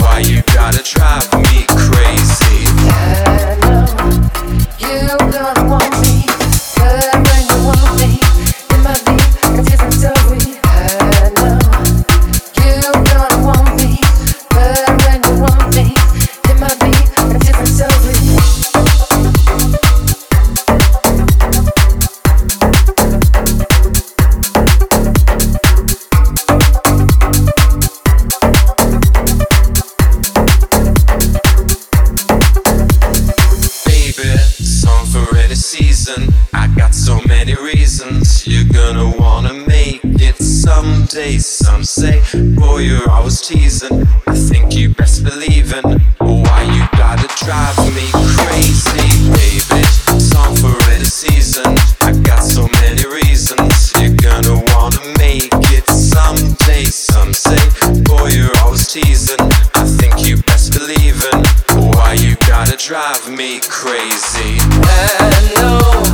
Why you gotta drive me crazy? better season. I got so many reasons you're gonna wanna make it someday. Some say, boy, you're always teasing. I think you best believe in why you gotta drive. drive me crazy. Hello.